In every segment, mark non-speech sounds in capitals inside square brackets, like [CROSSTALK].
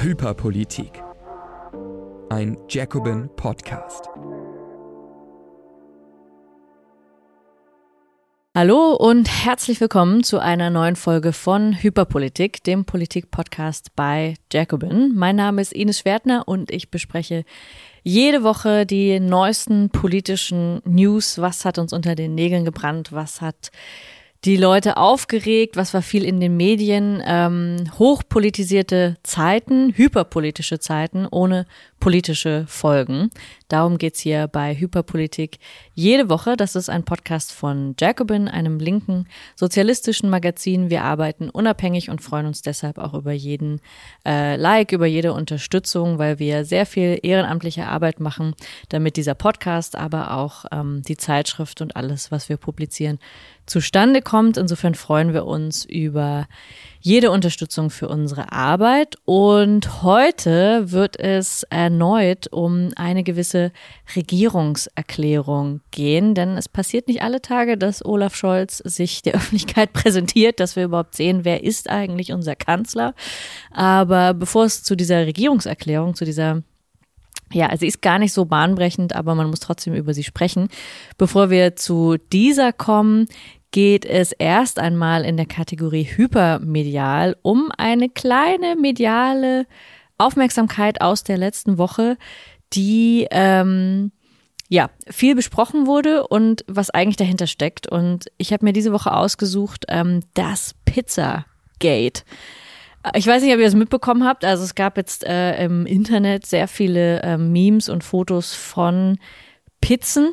Hyperpolitik. Ein Jacobin Podcast. Hallo und herzlich willkommen zu einer neuen Folge von Hyperpolitik, dem Politik-Podcast bei Jacobin. Mein Name ist Ines Schwertner und ich bespreche jede Woche die neuesten politischen News. Was hat uns unter den Nägeln gebrannt? Was hat die Leute aufgeregt, was war viel in den Medien, ähm, hochpolitisierte Zeiten, hyperpolitische Zeiten ohne politische Folgen. Darum geht's hier bei Hyperpolitik jede Woche. Das ist ein Podcast von Jacobin, einem linken sozialistischen Magazin. Wir arbeiten unabhängig und freuen uns deshalb auch über jeden äh, Like, über jede Unterstützung, weil wir sehr viel ehrenamtliche Arbeit machen, damit dieser Podcast, aber auch ähm, die Zeitschrift und alles, was wir publizieren, zustande kommt. Insofern freuen wir uns über jede Unterstützung für unsere Arbeit. Und heute wird es erneut um eine gewisse Regierungserklärung gehen, denn es passiert nicht alle Tage, dass Olaf Scholz sich der [LAUGHS] Öffentlichkeit präsentiert, dass wir überhaupt sehen, wer ist eigentlich unser Kanzler. Aber bevor es zu dieser Regierungserklärung, zu dieser ja, also sie ist gar nicht so bahnbrechend, aber man muss trotzdem über sie sprechen. Bevor wir zu dieser kommen, geht es erst einmal in der Kategorie hypermedial um eine kleine mediale Aufmerksamkeit aus der letzten Woche, die ähm, ja viel besprochen wurde und was eigentlich dahinter steckt. Und ich habe mir diese Woche ausgesucht ähm, das Pizzagate. Ich weiß nicht, ob ihr das mitbekommen habt. Also es gab jetzt äh, im Internet sehr viele äh, Memes und Fotos von Pizzen,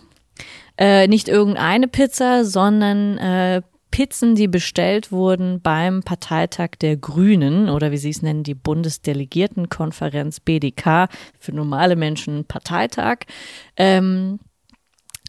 äh, nicht irgendeine Pizza, sondern äh, Pizzen, die bestellt wurden beim Parteitag der Grünen oder wie sie es nennen, die Bundesdelegiertenkonferenz BDK für normale Menschen Parteitag. Ähm,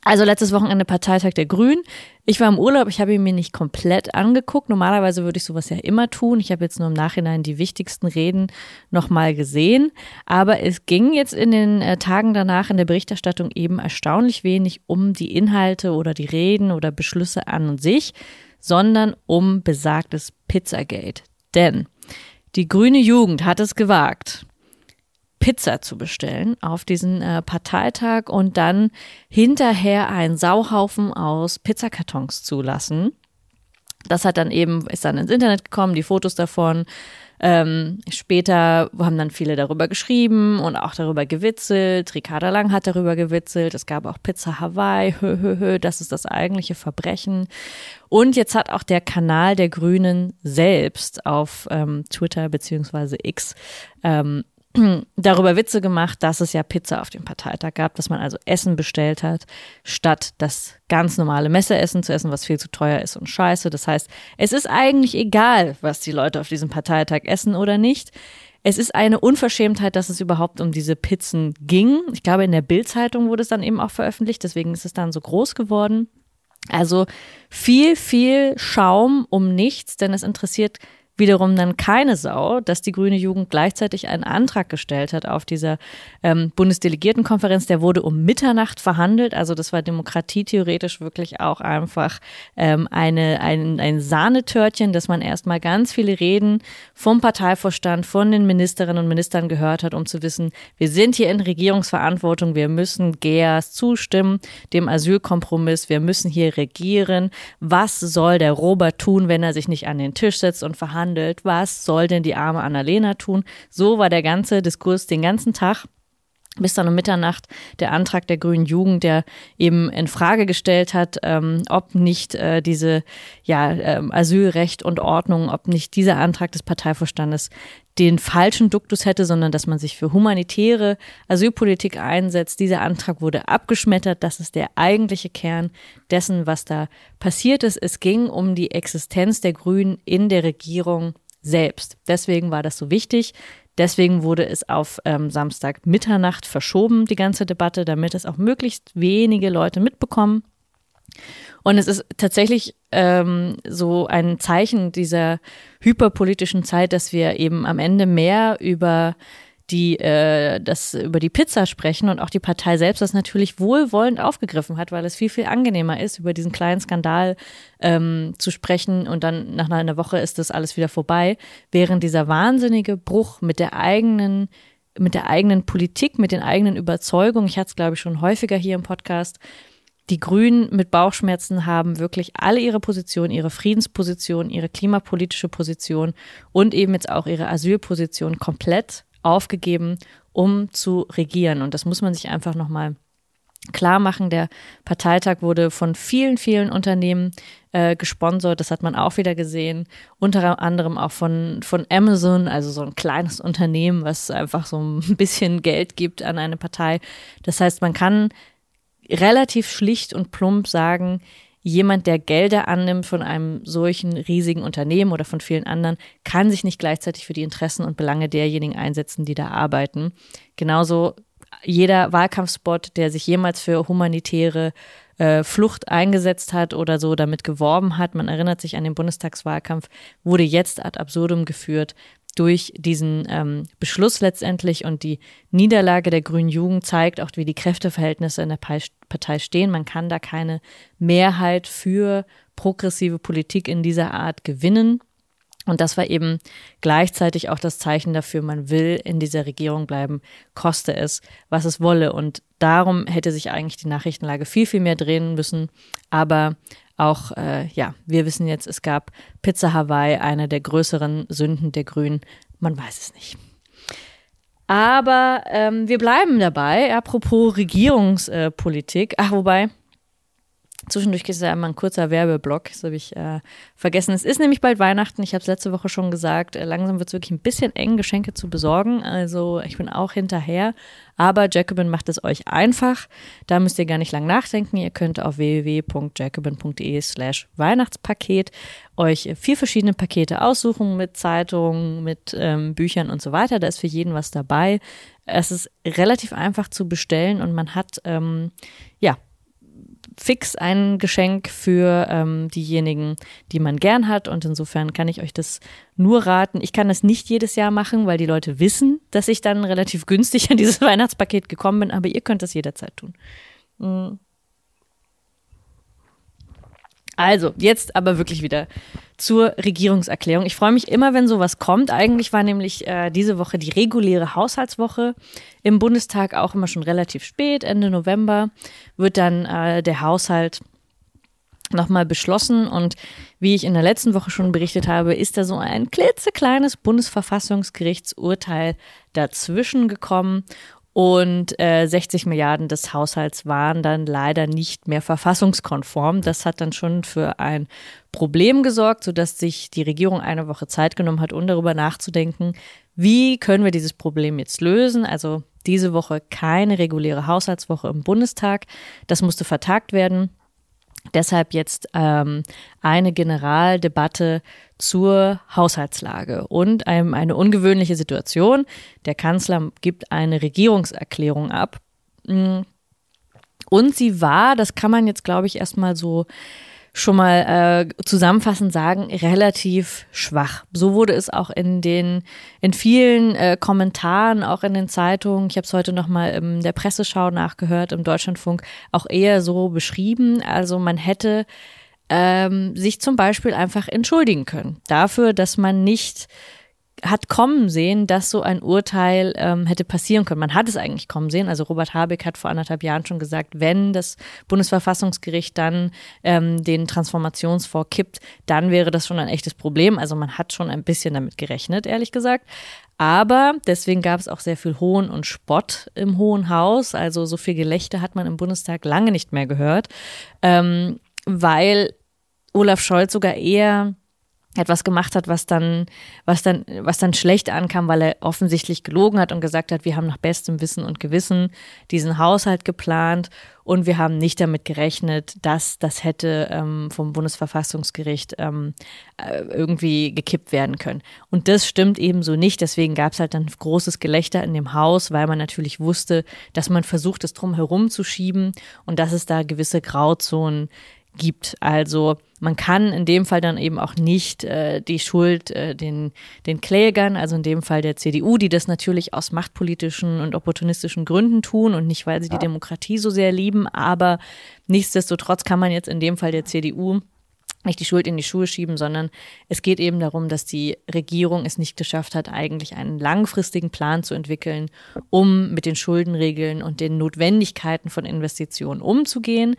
also letztes Wochenende Parteitag der Grünen. Ich war im Urlaub, ich habe ihn mir nicht komplett angeguckt. Normalerweise würde ich sowas ja immer tun. Ich habe jetzt nur im Nachhinein die wichtigsten Reden nochmal gesehen. Aber es ging jetzt in den äh, Tagen danach in der Berichterstattung eben erstaunlich wenig um die Inhalte oder die Reden oder Beschlüsse an und sich, sondern um besagtes Pizzagate. Denn die grüne Jugend hat es gewagt, Pizza zu bestellen auf diesen äh, Parteitag und dann hinterher einen Sauhaufen aus Pizzakartons zu lassen. Das hat dann eben, ist dann ins Internet gekommen, die Fotos davon. Ähm, später haben dann viele darüber geschrieben und auch darüber gewitzelt. Ricarda Lang hat darüber gewitzelt. Es gab auch Pizza Hawaii. Hö, hö, hö, das ist das eigentliche Verbrechen. Und jetzt hat auch der Kanal der Grünen selbst auf ähm, Twitter beziehungsweise X ähm, darüber Witze gemacht, dass es ja Pizza auf dem Parteitag gab, dass man also Essen bestellt hat, statt das ganz normale Messeessen zu essen, was viel zu teuer ist und scheiße. Das heißt, es ist eigentlich egal, was die Leute auf diesem Parteitag essen oder nicht. Es ist eine Unverschämtheit, dass es überhaupt um diese Pizzen ging. Ich glaube, in der Bildzeitung wurde es dann eben auch veröffentlicht, deswegen ist es dann so groß geworden. Also viel, viel Schaum um nichts, denn es interessiert wiederum dann keine Sau, dass die grüne Jugend gleichzeitig einen Antrag gestellt hat auf dieser ähm, Bundesdelegiertenkonferenz. Der wurde um Mitternacht verhandelt. Also das war demokratietheoretisch wirklich auch einfach ähm, eine, ein, ein Sahnetörtchen, dass man erstmal ganz viele Reden vom Parteivorstand, von den Ministerinnen und Ministern gehört hat, um zu wissen, wir sind hier in Regierungsverantwortung, wir müssen GEAS zustimmen, dem Asylkompromiss, wir müssen hier regieren. Was soll der Robert tun, wenn er sich nicht an den Tisch setzt und verhandelt? Verhandelt, was soll denn die arme Annalena tun? So war der ganze Diskurs den ganzen Tag bis dann um Mitternacht der Antrag der Grünen Jugend, der eben in Frage gestellt hat, ähm, ob nicht äh, diese ja ähm, Asylrecht und Ordnung, ob nicht dieser Antrag des Parteivorstandes den falschen Duktus hätte, sondern dass man sich für humanitäre Asylpolitik einsetzt. Dieser Antrag wurde abgeschmettert. Das ist der eigentliche Kern dessen, was da passiert ist. Es ging um die Existenz der Grünen in der Regierung selbst. Deswegen war das so wichtig. Deswegen wurde es auf ähm, Samstag Mitternacht verschoben, die ganze Debatte, damit es auch möglichst wenige Leute mitbekommen. Und es ist tatsächlich ähm, so ein Zeichen dieser hyperpolitischen Zeit, dass wir eben am Ende mehr über die äh, das über die Pizza sprechen und auch die Partei selbst das natürlich wohlwollend aufgegriffen hat, weil es viel, viel angenehmer ist, über diesen kleinen Skandal ähm, zu sprechen und dann nach einer Woche ist das alles wieder vorbei, während dieser wahnsinnige Bruch mit der eigenen mit der eigenen Politik, mit den eigenen Überzeugungen, ich hatte es glaube ich schon häufiger hier im Podcast, die Grünen mit Bauchschmerzen haben wirklich alle ihre Position, ihre Friedensposition, ihre klimapolitische Position und eben jetzt auch ihre Asylposition komplett aufgegeben, um zu regieren. Und das muss man sich einfach nochmal klar machen. Der Parteitag wurde von vielen, vielen Unternehmen äh, gesponsert. Das hat man auch wieder gesehen. Unter anderem auch von, von Amazon, also so ein kleines Unternehmen, was einfach so ein [LAUGHS] bisschen Geld gibt an eine Partei. Das heißt, man kann relativ schlicht und plump sagen, jemand, der Gelder annimmt von einem solchen riesigen Unternehmen oder von vielen anderen, kann sich nicht gleichzeitig für die Interessen und Belange derjenigen einsetzen, die da arbeiten. Genauso jeder Wahlkampfspot, der sich jemals für humanitäre äh, Flucht eingesetzt hat oder so damit geworben hat, man erinnert sich an den Bundestagswahlkampf, wurde jetzt ad absurdum geführt, durch diesen ähm, Beschluss letztendlich und die Niederlage der Grünen Jugend zeigt auch, wie die Kräfteverhältnisse in der Partei stehen. Man kann da keine Mehrheit für progressive Politik in dieser Art gewinnen. Und das war eben gleichzeitig auch das Zeichen dafür, man will in dieser Regierung bleiben, koste es, was es wolle. Und darum hätte sich eigentlich die Nachrichtenlage viel, viel mehr drehen müssen. Aber auch, äh, ja, wir wissen jetzt, es gab Pizza Hawaii, eine der größeren Sünden der Grünen. Man weiß es nicht. Aber ähm, wir bleiben dabei. Apropos Regierungspolitik. Ach, wobei, Zwischendurch ist ja immer ein kurzer Werbeblock, das habe ich äh, vergessen. Es ist nämlich bald Weihnachten, ich habe es letzte Woche schon gesagt. Äh, langsam wird es wirklich ein bisschen eng, Geschenke zu besorgen. Also ich bin auch hinterher. Aber Jacobin macht es euch einfach. Da müsst ihr gar nicht lang nachdenken. Ihr könnt auf www.jacobin.de slash Weihnachtspaket euch vier verschiedene Pakete aussuchen mit Zeitungen, mit ähm, Büchern und so weiter. Da ist für jeden was dabei. Es ist relativ einfach zu bestellen und man hat ähm, ja fix ein Geschenk für ähm, diejenigen, die man gern hat. Und insofern kann ich euch das nur raten. Ich kann das nicht jedes Jahr machen, weil die Leute wissen, dass ich dann relativ günstig an dieses [LAUGHS] Weihnachtspaket gekommen bin. Aber ihr könnt das jederzeit tun. Mhm. Also, jetzt aber wirklich wieder zur Regierungserklärung. Ich freue mich immer, wenn sowas kommt. Eigentlich war nämlich äh, diese Woche die reguläre Haushaltswoche im Bundestag auch immer schon relativ spät. Ende November wird dann äh, der Haushalt nochmal beschlossen. Und wie ich in der letzten Woche schon berichtet habe, ist da so ein klitzekleines Bundesverfassungsgerichtsurteil dazwischen gekommen. Und äh, 60 Milliarden des Haushalts waren dann leider nicht mehr verfassungskonform. Das hat dann schon für ein Problem gesorgt, sodass sich die Regierung eine Woche Zeit genommen hat, um darüber nachzudenken, wie können wir dieses Problem jetzt lösen. Also diese Woche keine reguläre Haushaltswoche im Bundestag. Das musste vertagt werden. Deshalb jetzt ähm, eine Generaldebatte zur Haushaltslage und einem, eine ungewöhnliche Situation. Der Kanzler gibt eine Regierungserklärung ab. Mm. Und sie war, das kann man jetzt, glaube ich, erstmal so schon mal äh, zusammenfassend sagen, relativ schwach. So wurde es auch in den in vielen äh, Kommentaren, auch in den Zeitungen. Ich habe es heute noch mal in der Presseschau nachgehört im Deutschlandfunk auch eher so beschrieben. Also man hätte ähm, sich zum Beispiel einfach entschuldigen können dafür, dass man nicht hat kommen sehen, dass so ein Urteil ähm, hätte passieren können. Man hat es eigentlich kommen sehen. Also Robert Habeck hat vor anderthalb Jahren schon gesagt, wenn das Bundesverfassungsgericht dann ähm, den Transformationsfonds kippt, dann wäre das schon ein echtes Problem. Also man hat schon ein bisschen damit gerechnet, ehrlich gesagt. Aber deswegen gab es auch sehr viel Hohn und Spott im Hohen Haus. Also so viel Gelächter hat man im Bundestag lange nicht mehr gehört, ähm, weil Olaf Scholz sogar eher etwas gemacht hat, was dann, was dann, was dann schlecht ankam, weil er offensichtlich gelogen hat und gesagt hat, wir haben nach bestem Wissen und Gewissen diesen Haushalt geplant und wir haben nicht damit gerechnet, dass das hätte ähm, vom Bundesverfassungsgericht ähm, äh, irgendwie gekippt werden können. Und das stimmt ebenso nicht. Deswegen gab es halt dann großes Gelächter in dem Haus, weil man natürlich wusste, dass man versucht, es drum herum zu schieben und dass es da gewisse Grauzonen gibt. Also man kann in dem Fall dann eben auch nicht äh, die Schuld äh, den, den Klägern, also in dem Fall der CDU, die das natürlich aus machtpolitischen und opportunistischen Gründen tun und nicht, weil sie die Demokratie so sehr lieben, aber nichtsdestotrotz kann man jetzt in dem Fall der CDU nicht die Schuld in die Schuhe schieben, sondern es geht eben darum, dass die Regierung es nicht geschafft hat, eigentlich einen langfristigen Plan zu entwickeln, um mit den Schuldenregeln und den Notwendigkeiten von Investitionen umzugehen.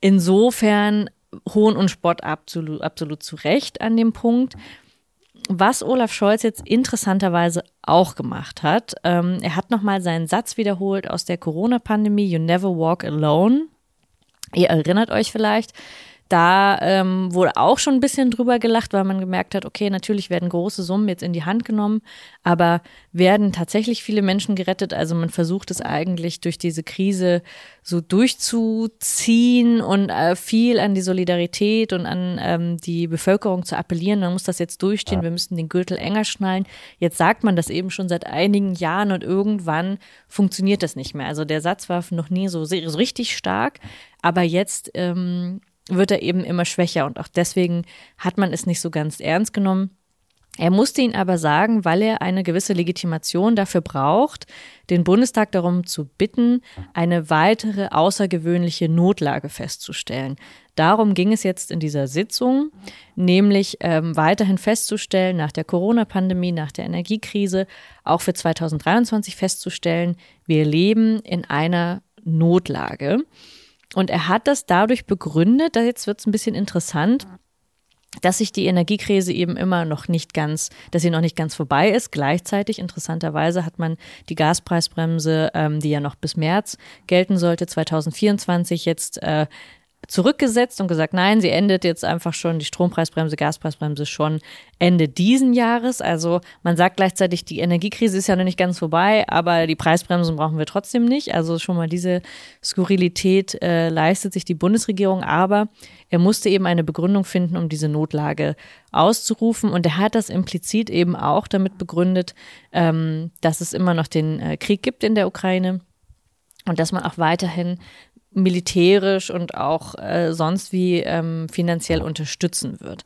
Insofern Hohn und Spott absolut, absolut zu Recht an dem Punkt. Was Olaf Scholz jetzt interessanterweise auch gemacht hat, ähm, er hat nochmal seinen Satz wiederholt aus der Corona-Pandemie, You never walk alone. Ihr erinnert euch vielleicht, da ähm, wurde auch schon ein bisschen drüber gelacht, weil man gemerkt hat, okay, natürlich werden große Summen jetzt in die Hand genommen, aber werden tatsächlich viele Menschen gerettet. Also man versucht es eigentlich durch diese Krise so durchzuziehen und äh, viel an die Solidarität und an ähm, die Bevölkerung zu appellieren. Man muss das jetzt durchstehen, wir müssen den Gürtel enger schnallen. Jetzt sagt man das eben schon seit einigen Jahren und irgendwann funktioniert das nicht mehr. Also der Satz war noch nie so, so richtig stark, aber jetzt ähm, wird er eben immer schwächer und auch deswegen hat man es nicht so ganz ernst genommen. Er musste ihn aber sagen, weil er eine gewisse Legitimation dafür braucht, den Bundestag darum zu bitten, eine weitere außergewöhnliche Notlage festzustellen. Darum ging es jetzt in dieser Sitzung, nämlich ähm, weiterhin festzustellen, nach der Corona-Pandemie, nach der Energiekrise, auch für 2023 festzustellen, wir leben in einer Notlage. Und er hat das dadurch begründet, da jetzt wird es ein bisschen interessant, dass sich die Energiekrise eben immer noch nicht ganz, dass sie noch nicht ganz vorbei ist. Gleichzeitig, interessanterweise, hat man die Gaspreisbremse, ähm, die ja noch bis März gelten sollte, 2024 jetzt äh, zurückgesetzt und gesagt, nein, sie endet jetzt einfach schon, die Strompreisbremse, Gaspreisbremse schon Ende diesen Jahres. Also man sagt gleichzeitig, die Energiekrise ist ja noch nicht ganz vorbei, aber die Preisbremsen brauchen wir trotzdem nicht. Also schon mal diese Skurrilität äh, leistet sich die Bundesregierung, aber er musste eben eine Begründung finden, um diese Notlage auszurufen. Und er hat das implizit eben auch damit begründet, ähm, dass es immer noch den äh, Krieg gibt in der Ukraine und dass man auch weiterhin militärisch und auch äh, sonst wie ähm, finanziell unterstützen wird.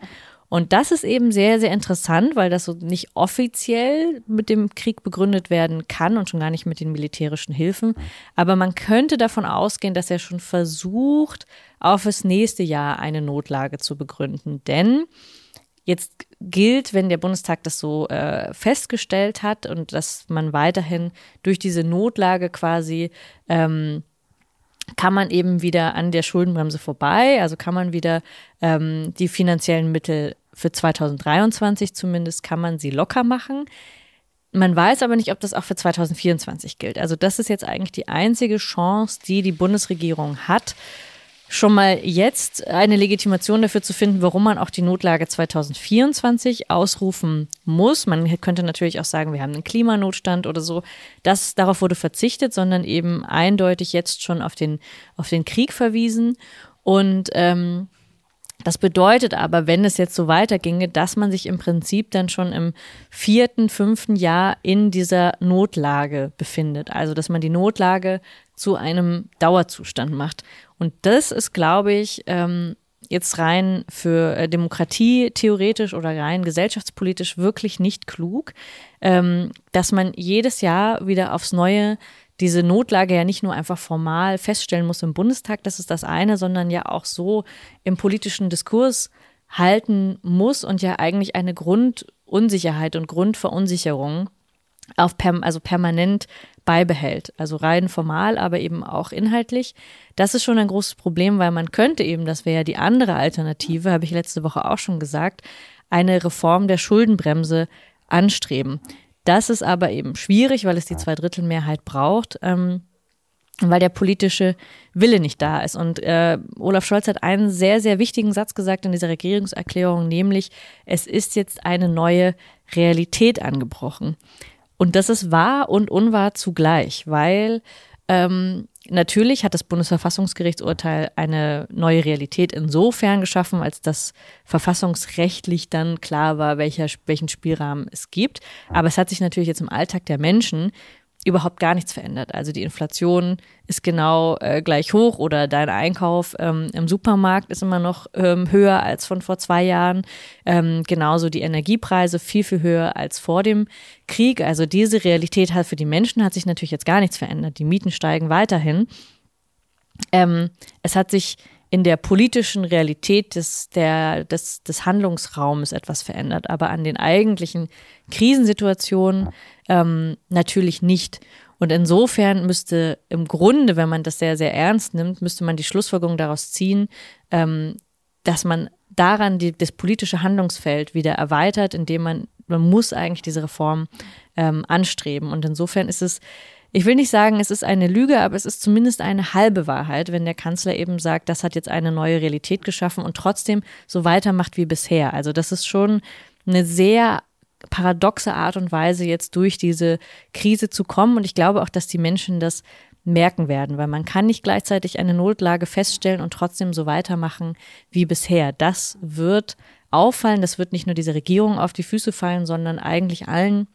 Und das ist eben sehr, sehr interessant, weil das so nicht offiziell mit dem Krieg begründet werden kann und schon gar nicht mit den militärischen Hilfen. Aber man könnte davon ausgehen, dass er schon versucht, auf das nächste Jahr eine Notlage zu begründen. Denn jetzt gilt, wenn der Bundestag das so äh, festgestellt hat und dass man weiterhin durch diese Notlage quasi ähm, kann man eben wieder an der Schuldenbremse vorbei, also kann man wieder ähm, die finanziellen Mittel für 2023 zumindest, kann man sie locker machen. Man weiß aber nicht, ob das auch für 2024 gilt. Also das ist jetzt eigentlich die einzige Chance, die die Bundesregierung hat, schon mal jetzt eine Legitimation dafür zu finden, warum man auch die Notlage 2024 ausrufen muss. Man könnte natürlich auch sagen, wir haben einen Klimanotstand oder so. Das, darauf wurde verzichtet, sondern eben eindeutig jetzt schon auf den, auf den Krieg verwiesen. Und ähm, das bedeutet aber, wenn es jetzt so weiterginge, dass man sich im Prinzip dann schon im vierten, fünften Jahr in dieser Notlage befindet. Also, dass man die Notlage zu einem Dauerzustand macht. Und das ist, glaube ich, ähm, jetzt rein für äh, Demokratie theoretisch oder rein gesellschaftspolitisch wirklich nicht klug, ähm, dass man jedes Jahr wieder aufs Neue diese Notlage ja nicht nur einfach formal feststellen muss im Bundestag, das ist das eine, sondern ja auch so im politischen Diskurs halten muss und ja eigentlich eine Grundunsicherheit und Grundverunsicherung auf perm also permanent beibehält. Also rein formal, aber eben auch inhaltlich. Das ist schon ein großes Problem, weil man könnte eben, das wäre ja die andere Alternative, habe ich letzte Woche auch schon gesagt, eine Reform der Schuldenbremse anstreben. Das ist aber eben schwierig, weil es die Zweidrittelmehrheit braucht. Ähm, weil der politische Wille nicht da ist. Und äh, Olaf Scholz hat einen sehr, sehr wichtigen Satz gesagt in dieser Regierungserklärung, nämlich es ist jetzt eine neue Realität angebrochen. Und das ist wahr und unwahr zugleich, weil ähm, natürlich hat das Bundesverfassungsgerichtsurteil eine neue Realität insofern geschaffen, als das verfassungsrechtlich dann klar war, welcher, welchen Spielrahmen es gibt. Aber es hat sich natürlich jetzt im Alltag der Menschen überhaupt gar nichts verändert. Also die Inflation ist genau äh, gleich hoch oder dein Einkauf ähm, im Supermarkt ist immer noch ähm, höher als von vor zwei Jahren. Ähm, genauso die Energiepreise viel, viel höher als vor dem Krieg. Also diese Realität hat für die Menschen hat sich natürlich jetzt gar nichts verändert. Die Mieten steigen weiterhin. Ähm, es hat sich in der politischen Realität des, der, des, des Handlungsraumes etwas verändert, aber an den eigentlichen Krisensituationen ähm, natürlich nicht. Und insofern müsste im Grunde, wenn man das sehr, sehr ernst nimmt, müsste man die Schlussfolgerung daraus ziehen, ähm, dass man daran die, das politische Handlungsfeld wieder erweitert, indem man, man muss eigentlich diese Reform ähm, anstreben. Und insofern ist es ich will nicht sagen, es ist eine Lüge, aber es ist zumindest eine halbe Wahrheit, wenn der Kanzler eben sagt, das hat jetzt eine neue Realität geschaffen und trotzdem so weitermacht wie bisher. Also das ist schon eine sehr paradoxe Art und Weise, jetzt durch diese Krise zu kommen. Und ich glaube auch, dass die Menschen das merken werden, weil man kann nicht gleichzeitig eine Notlage feststellen und trotzdem so weitermachen wie bisher. Das wird auffallen, das wird nicht nur dieser Regierung auf die Füße fallen, sondern eigentlich allen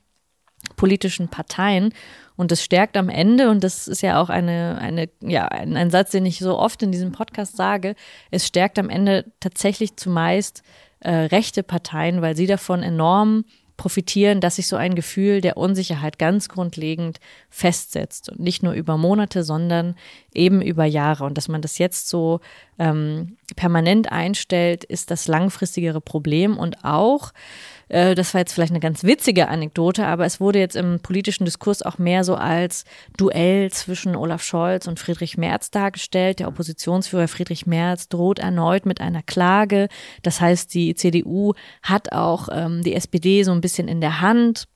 politischen Parteien. Und das stärkt am Ende, und das ist ja auch eine, eine, ja, ein, ein Satz, den ich so oft in diesem Podcast sage, es stärkt am Ende tatsächlich zumeist äh, rechte Parteien, weil sie davon enorm profitieren, dass sich so ein Gefühl der Unsicherheit ganz grundlegend festsetzt und nicht nur über Monate, sondern eben über Jahre. Und dass man das jetzt so ähm, permanent einstellt, ist das langfristigere Problem und auch äh, das war jetzt vielleicht eine ganz witzige Anekdote, aber es wurde jetzt im politischen Diskurs auch mehr so als Duell zwischen Olaf Scholz und Friedrich Merz dargestellt. Der Oppositionsführer Friedrich Merz droht erneut mit einer Klage. Das heißt, die CDU hat auch ähm, die SPD so ein bisschen in der Hand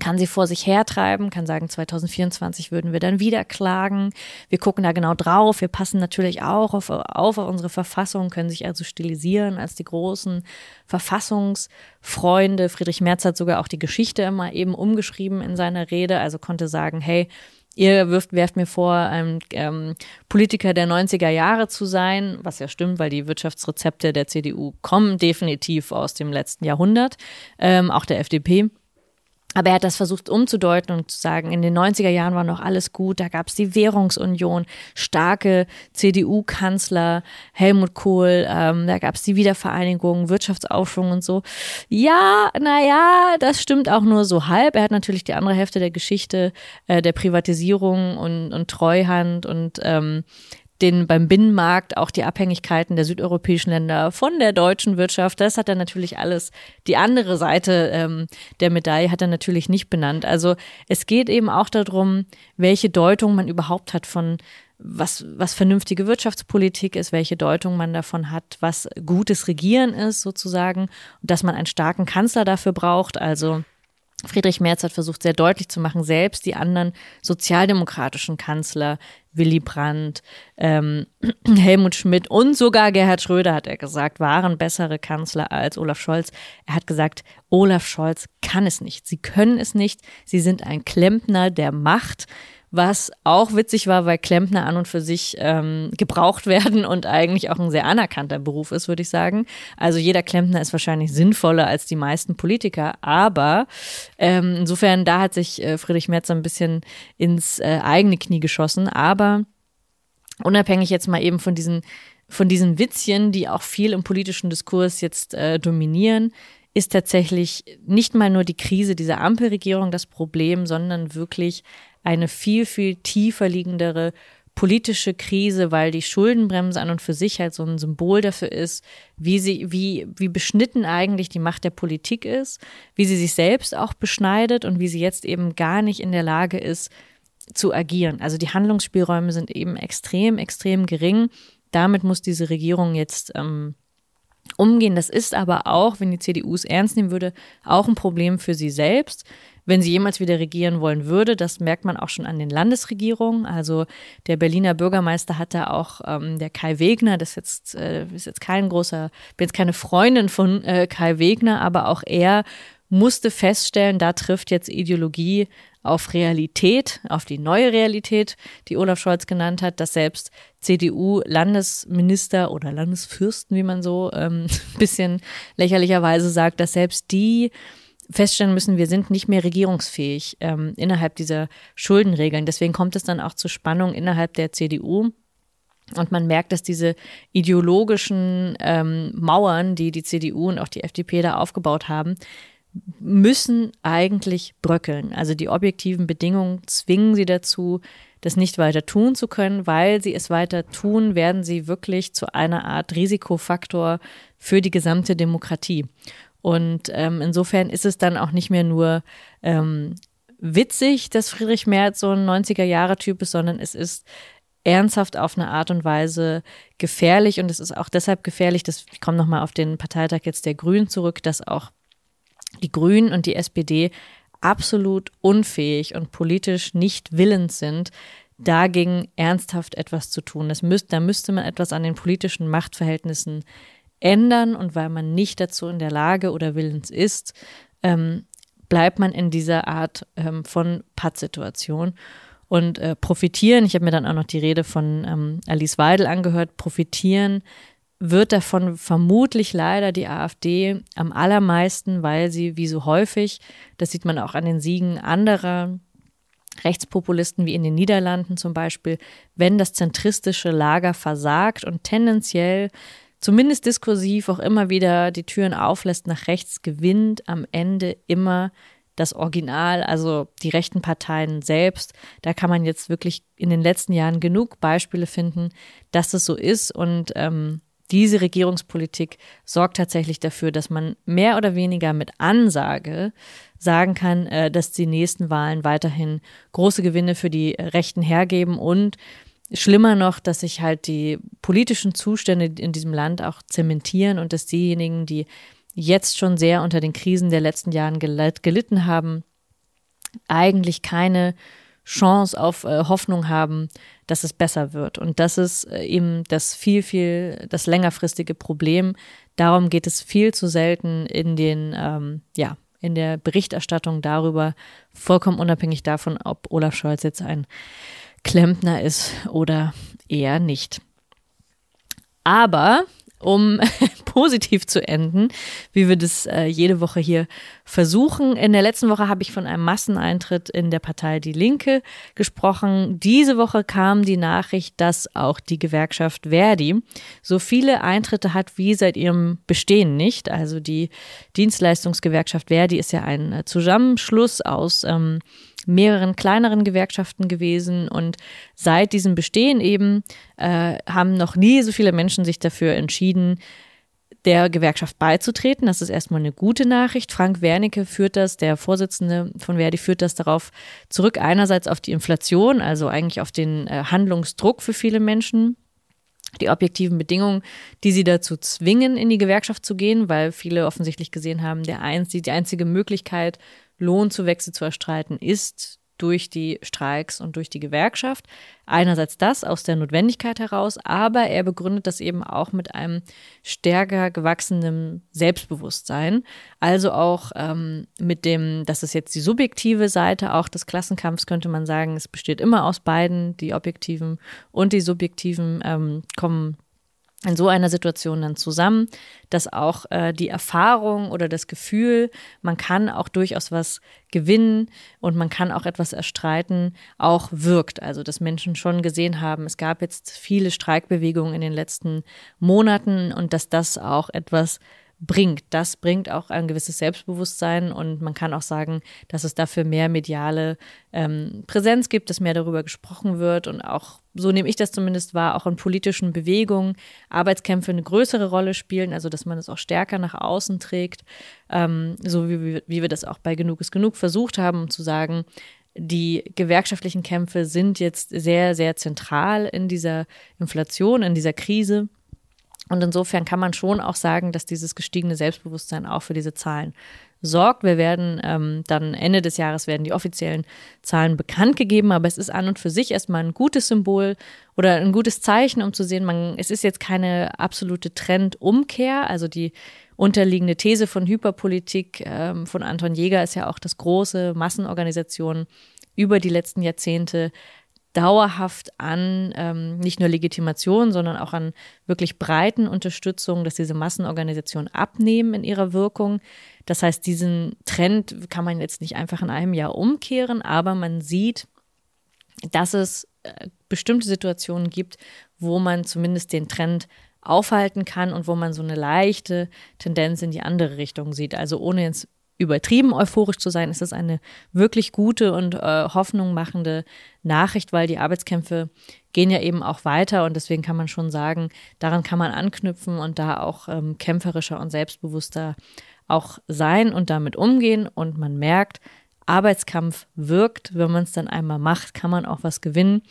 kann sie vor sich hertreiben, kann sagen, 2024 würden wir dann wieder klagen. Wir gucken da genau drauf. Wir passen natürlich auch auf, auf, auf unsere Verfassung, können sich also stilisieren als die großen Verfassungsfreunde. Friedrich Merz hat sogar auch die Geschichte immer eben umgeschrieben in seiner Rede, also konnte sagen, hey, Ihr wirft, werft mir vor, ein ähm, Politiker der 90er Jahre zu sein, was ja stimmt, weil die Wirtschaftsrezepte der CDU kommen definitiv aus dem letzten Jahrhundert, ähm, auch der FDP. Aber er hat das versucht umzudeuten und zu sagen, in den 90er Jahren war noch alles gut, da gab es die Währungsunion, starke CDU-Kanzler, Helmut Kohl, ähm, da gab es die Wiedervereinigung, Wirtschaftsaufschwung und so. Ja, naja, das stimmt auch nur so halb. Er hat natürlich die andere Hälfte der Geschichte äh, der Privatisierung und, und Treuhand und ähm, den beim Binnenmarkt auch die Abhängigkeiten der südeuropäischen Länder von der deutschen Wirtschaft. Das hat er natürlich alles. Die andere Seite ähm, der Medaille hat er natürlich nicht benannt. Also es geht eben auch darum, welche Deutung man überhaupt hat von was, was vernünftige Wirtschaftspolitik ist, welche Deutung man davon hat, was gutes Regieren ist sozusagen dass man einen starken Kanzler dafür braucht. Also Friedrich Merz hat versucht, sehr deutlich zu machen, selbst die anderen sozialdemokratischen Kanzler, Willy Brandt, ähm, [CLEARS THROAT] Helmut Schmidt und sogar Gerhard Schröder, hat er gesagt, waren bessere Kanzler als Olaf Scholz. Er hat gesagt, Olaf Scholz kann es nicht. Sie können es nicht. Sie sind ein Klempner der Macht was auch witzig war, weil Klempner an und für sich ähm, gebraucht [LAUGHS] werden und eigentlich auch ein sehr anerkannter Beruf ist, würde ich sagen. Also jeder Klempner ist wahrscheinlich sinnvoller als die meisten Politiker, aber ähm, insofern, da hat sich äh, Friedrich Merz ein bisschen ins äh, eigene Knie geschossen, aber unabhängig jetzt mal eben von diesen von diesen Witzchen, die auch viel im politischen Diskurs jetzt äh, dominieren, ist tatsächlich nicht mal nur die Krise dieser Ampelregierung das Problem, sondern wirklich eine viel, viel tiefer liegendere politische Krise, weil die Schuldenbremse an und für sich halt so ein Symbol dafür ist, wie sie, wie, wie beschnitten eigentlich die Macht der Politik ist, wie sie sich selbst auch beschneidet und wie sie jetzt eben gar nicht in der Lage ist, zu agieren. Also die Handlungsspielräume sind eben extrem, extrem gering. Damit muss diese Regierung jetzt ähm, umgehen. Das ist aber auch, wenn die CDU es ernst nehmen würde, auch ein Problem für sie selbst, wenn sie jemals wieder regieren wollen würde. Das merkt man auch schon an den Landesregierungen. Also der Berliner Bürgermeister hatte auch ähm, der Kai Wegner, das ist jetzt, äh, ist jetzt kein großer, bin jetzt keine Freundin von äh, Kai Wegner, aber auch er musste feststellen, da trifft jetzt Ideologie auf Realität, auf die neue Realität, die Olaf Scholz genannt hat, dass selbst CDU-Landesminister oder Landesfürsten, wie man so ähm, [LAUGHS] bisschen lächerlicherweise sagt, dass selbst die feststellen müssen, wir sind nicht mehr regierungsfähig ähm, innerhalb dieser Schuldenregeln. Deswegen kommt es dann auch zu Spannungen innerhalb der CDU. Und man merkt, dass diese ideologischen ähm, Mauern, die die CDU und auch die FDP da aufgebaut haben, müssen eigentlich bröckeln. Also die objektiven Bedingungen zwingen sie dazu, das nicht weiter tun zu können, weil sie es weiter tun, werden sie wirklich zu einer Art Risikofaktor für die gesamte Demokratie. Und ähm, insofern ist es dann auch nicht mehr nur ähm, witzig, dass Friedrich Merz so ein 90er-Jahre-Typ ist, sondern es ist ernsthaft auf eine Art und Weise gefährlich. Und es ist auch deshalb gefährlich, dass ich komme nochmal auf den Parteitag jetzt der Grünen zurück, dass auch die Grünen und die SPD absolut unfähig und politisch nicht willens sind, dagegen ernsthaft etwas zu tun. Das müsst, da müsste man etwas an den politischen Machtverhältnissen ändern und weil man nicht dazu in der Lage oder willens ist, ähm, bleibt man in dieser Art ähm, von Pattsituation und äh, profitieren. Ich habe mir dann auch noch die Rede von ähm, Alice Weidel angehört. Profitieren wird davon vermutlich leider die AfD am allermeisten, weil sie wie so häufig, das sieht man auch an den Siegen anderer Rechtspopulisten wie in den Niederlanden zum Beispiel, wenn das zentristische Lager versagt und tendenziell zumindest diskursiv auch immer wieder die Türen auflässt nach rechts, gewinnt am Ende immer das Original, also die rechten Parteien selbst. Da kann man jetzt wirklich in den letzten Jahren genug Beispiele finden, dass es so ist und ähm, diese Regierungspolitik sorgt tatsächlich dafür, dass man mehr oder weniger mit Ansage sagen kann, äh, dass die nächsten Wahlen weiterhin große Gewinne für die Rechten hergeben und schlimmer noch, dass sich halt die politischen Zustände in diesem Land auch zementieren und dass diejenigen, die jetzt schon sehr unter den Krisen der letzten Jahren gelitten haben, eigentlich keine Chance auf äh, Hoffnung haben, dass es besser wird. Und das ist äh, eben das viel, viel, das längerfristige Problem. Darum geht es viel zu selten in den, ähm, ja, in der Berichterstattung darüber, vollkommen unabhängig davon, ob Olaf Scholz jetzt ein Klempner ist oder eher nicht. Aber um [LAUGHS] positiv zu enden, wie wir das äh, jede Woche hier versuchen. In der letzten Woche habe ich von einem Masseneintritt in der Partei Die Linke gesprochen. Diese Woche kam die Nachricht, dass auch die Gewerkschaft Verdi so viele Eintritte hat wie seit ihrem Bestehen nicht. Also die Dienstleistungsgewerkschaft Verdi ist ja ein äh, Zusammenschluss aus ähm, mehreren kleineren Gewerkschaften gewesen und seit diesem Bestehen eben äh, haben noch nie so viele Menschen sich dafür entschieden, der Gewerkschaft beizutreten. Das ist erstmal eine gute Nachricht. Frank Wernicke führt das, der Vorsitzende von Verdi führt das darauf zurück, einerseits auf die Inflation, also eigentlich auf den äh, Handlungsdruck für viele Menschen, die objektiven Bedingungen, die sie dazu zwingen, in die Gewerkschaft zu gehen, weil viele offensichtlich gesehen haben, der einz die einzige Möglichkeit, Lohnzuwächse zu erstreiten, ist durch die Streiks und durch die Gewerkschaft. Einerseits das aus der Notwendigkeit heraus, aber er begründet das eben auch mit einem stärker gewachsenen Selbstbewusstsein. Also auch ähm, mit dem, das ist jetzt die subjektive Seite auch des Klassenkampfs, könnte man sagen, es besteht immer aus beiden, die objektiven und die subjektiven ähm, kommen in so einer Situation dann zusammen, dass auch äh, die Erfahrung oder das Gefühl, man kann auch durchaus was gewinnen und man kann auch etwas erstreiten, auch wirkt. Also dass Menschen schon gesehen haben, es gab jetzt viele Streikbewegungen in den letzten Monaten und dass das auch etwas bringt. Das bringt auch ein gewisses Selbstbewusstsein und man kann auch sagen, dass es dafür mehr mediale ähm, Präsenz gibt, dass mehr darüber gesprochen wird und auch, so nehme ich das zumindest wahr, auch in politischen Bewegungen Arbeitskämpfe eine größere Rolle spielen, also dass man es auch stärker nach außen trägt, ähm, so wie, wie wir das auch bei Genug ist Genug versucht haben, um zu sagen, die gewerkschaftlichen Kämpfe sind jetzt sehr, sehr zentral in dieser Inflation, in dieser Krise. Und insofern kann man schon auch sagen, dass dieses gestiegene Selbstbewusstsein auch für diese Zahlen sorgt. Wir werden ähm, dann Ende des Jahres werden die offiziellen Zahlen bekannt gegeben, aber es ist an und für sich erstmal ein gutes Symbol oder ein gutes Zeichen, um zu sehen, man, es ist jetzt keine absolute Trendumkehr. Also die unterliegende These von Hyperpolitik ähm, von Anton Jäger ist ja auch, dass große Massenorganisationen über die letzten Jahrzehnte dauerhaft an ähm, nicht nur Legitimation, sondern auch an wirklich breiten Unterstützung, dass diese Massenorganisationen abnehmen in ihrer Wirkung. Das heißt, diesen Trend kann man jetzt nicht einfach in einem Jahr umkehren, aber man sieht, dass es äh, bestimmte Situationen gibt, wo man zumindest den Trend aufhalten kann und wo man so eine leichte Tendenz in die andere Richtung sieht. Also ohne jetzt übertrieben euphorisch zu sein, ist das eine wirklich gute und äh, Hoffnung machende Nachricht, weil die Arbeitskämpfe gehen ja eben auch weiter und deswegen kann man schon sagen, daran kann man anknüpfen und da auch ähm, kämpferischer und selbstbewusster auch sein und damit umgehen. Und man merkt, Arbeitskampf wirkt, wenn man es dann einmal macht, kann man auch was gewinnen.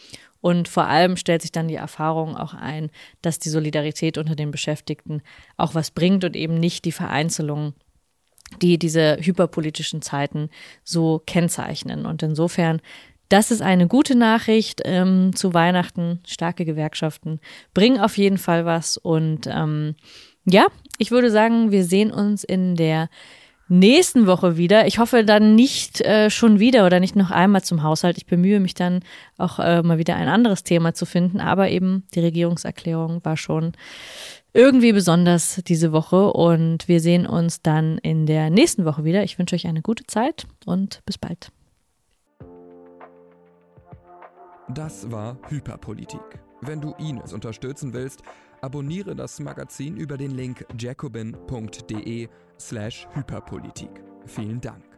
Und vor allem stellt sich dann die Erfahrung auch ein, dass die Solidarität unter den Beschäftigten auch was bringt und eben nicht die Vereinzelung, die diese hyperpolitischen Zeiten so kennzeichnen. Und insofern, das ist eine gute Nachricht ähm, zu Weihnachten. Starke Gewerkschaften bringen auf jeden Fall was. Und ähm, ja, ich würde sagen, wir sehen uns in der nächsten Woche wieder. Ich hoffe dann nicht äh, schon wieder oder nicht noch einmal zum Haushalt. Ich bemühe mich dann auch äh, mal wieder ein anderes Thema zu finden. Aber eben die Regierungserklärung war schon irgendwie besonders diese Woche. Und wir sehen uns dann in der nächsten Woche wieder. Ich wünsche euch eine gute Zeit und bis bald. Das war Hyperpolitik. Wenn du Ines unterstützen willst, abonniere das Magazin über den Link jacobin.de slash Hyperpolitik. Vielen Dank.